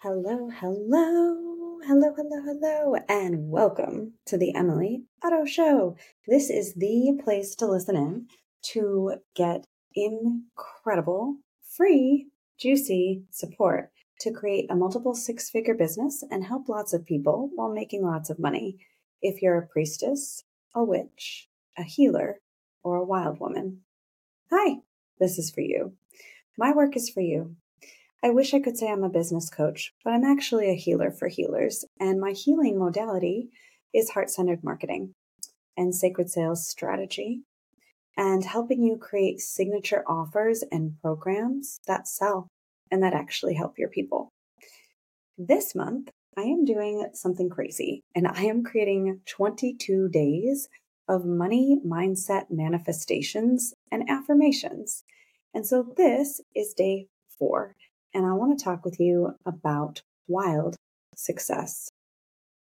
Hello, hello, hello, hello, hello, and welcome to the Emily Otto Show. This is the place to listen in to get incredible, free, juicy support to create a multiple six figure business and help lots of people while making lots of money. If you're a priestess, a witch, a healer, or a wild woman, hi, this is for you. My work is for you. I wish I could say I'm a business coach, but I'm actually a healer for healers, and my healing modality is heart centered marketing and sacred sales strategy, and helping you create signature offers and programs that sell and that actually help your people. This month, I am doing something crazy, and I am creating 22 days of money mindset manifestations and affirmations. And so this is day four and I want to talk with you about wild success.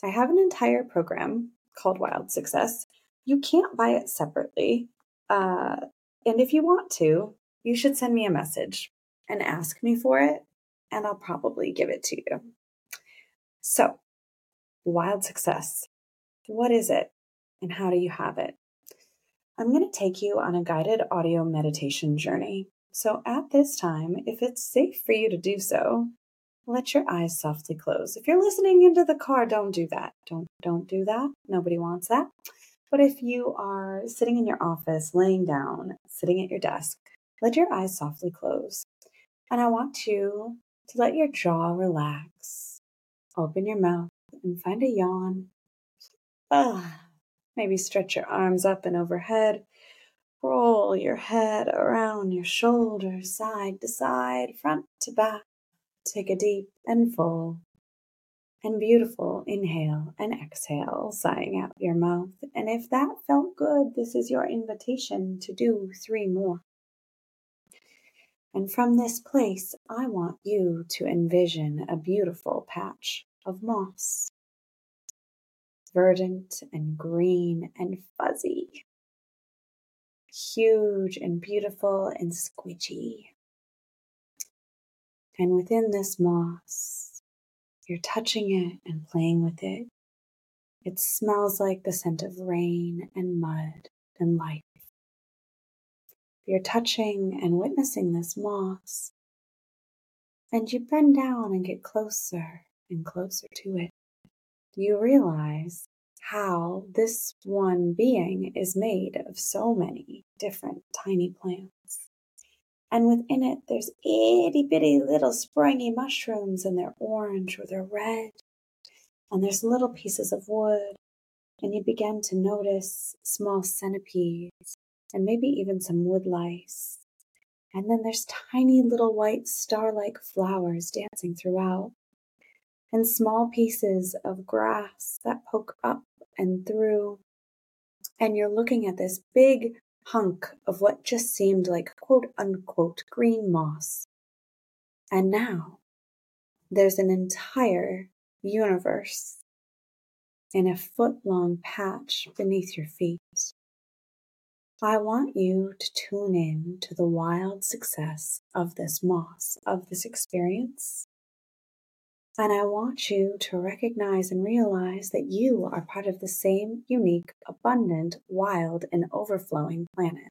I have an entire program called Wild Success. You can't buy it separately. Uh, and if you want to, you should send me a message and ask me for it, and I'll probably give it to you. So, Wild Success. What is it, and how do you have it? I'm going to take you on a guided audio meditation journey so at this time, if it's safe for you to do so, let your eyes softly close. If you're listening into the car, don't do that. Don't don't do that. Nobody wants that. But if you are sitting in your office, laying down, sitting at your desk, let your eyes softly close. And I want you to let your jaw relax. Open your mouth and find a yawn. Ah, maybe stretch your arms up and overhead Roll your head around your shoulders, side to side, front to back. Take a deep and full and beautiful inhale and exhale, sighing out your mouth. And if that felt good, this is your invitation to do three more. And from this place, I want you to envision a beautiful patch of moss, verdant and green and fuzzy huge and beautiful and squidgy. And within this moss, you're touching it and playing with it. It smells like the scent of rain and mud and life. You're touching and witnessing this moss, and you bend down and get closer and closer to it. You realize how this one being is made of so many different tiny plants. And within it, there's itty bitty little springy mushrooms, and they're orange or they're red. And there's little pieces of wood, and you begin to notice small centipedes and maybe even some wood lice. And then there's tiny little white star like flowers dancing throughout, and small pieces of grass that poke up and through. And you're looking at this big hunk of what just seemed like quote unquote green moss. And now there's an entire universe in a foot long patch beneath your feet. I want you to tune in to the wild success of this moss, of this experience, and I want you to recognize and realize that you are part of the same unique, abundant, wild, and overflowing planet.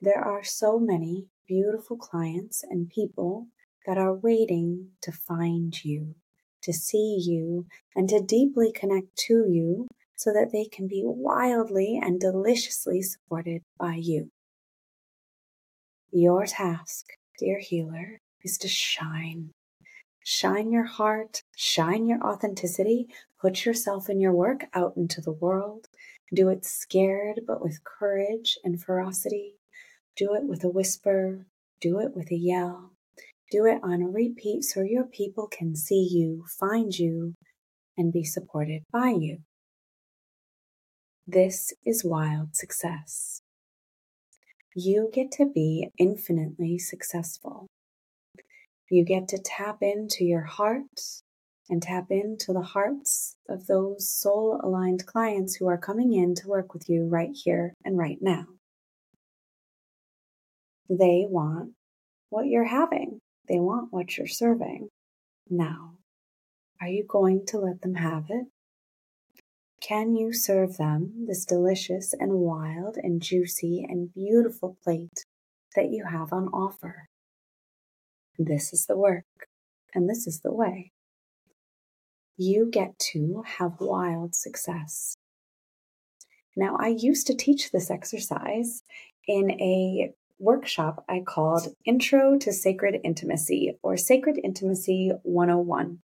There are so many beautiful clients and people that are waiting to find you, to see you, and to deeply connect to you so that they can be wildly and deliciously supported by you. Your task, dear healer, is to shine Shine your heart, shine your authenticity, put yourself and your work out into the world. Do it scared, but with courage and ferocity. Do it with a whisper, do it with a yell. Do it on repeat so your people can see you, find you, and be supported by you. This is wild success. You get to be infinitely successful. You get to tap into your heart and tap into the hearts of those soul aligned clients who are coming in to work with you right here and right now. They want what you're having, they want what you're serving. now. Are you going to let them have it? Can you serve them this delicious and wild and juicy and beautiful plate that you have on offer? This is the work, and this is the way. You get to have wild success. Now, I used to teach this exercise in a workshop I called Intro to Sacred Intimacy or Sacred Intimacy 101.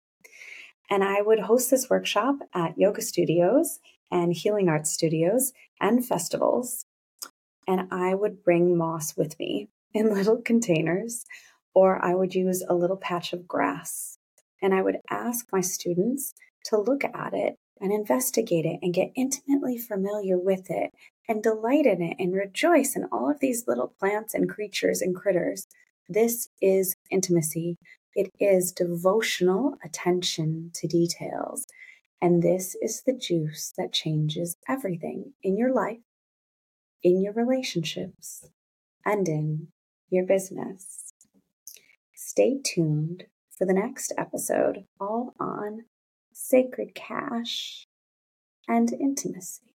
And I would host this workshop at yoga studios and healing arts studios and festivals. And I would bring moss with me in little containers, or I would use a little patch of grass. And I would ask my students to look at it and investigate it and get intimately familiar with it and delight in it and rejoice in all of these little plants and creatures and critters. This is intimacy. It is devotional attention to details. And this is the juice that changes everything in your life, in your relationships, and in your business. Stay tuned for the next episode, all on sacred cash and intimacy.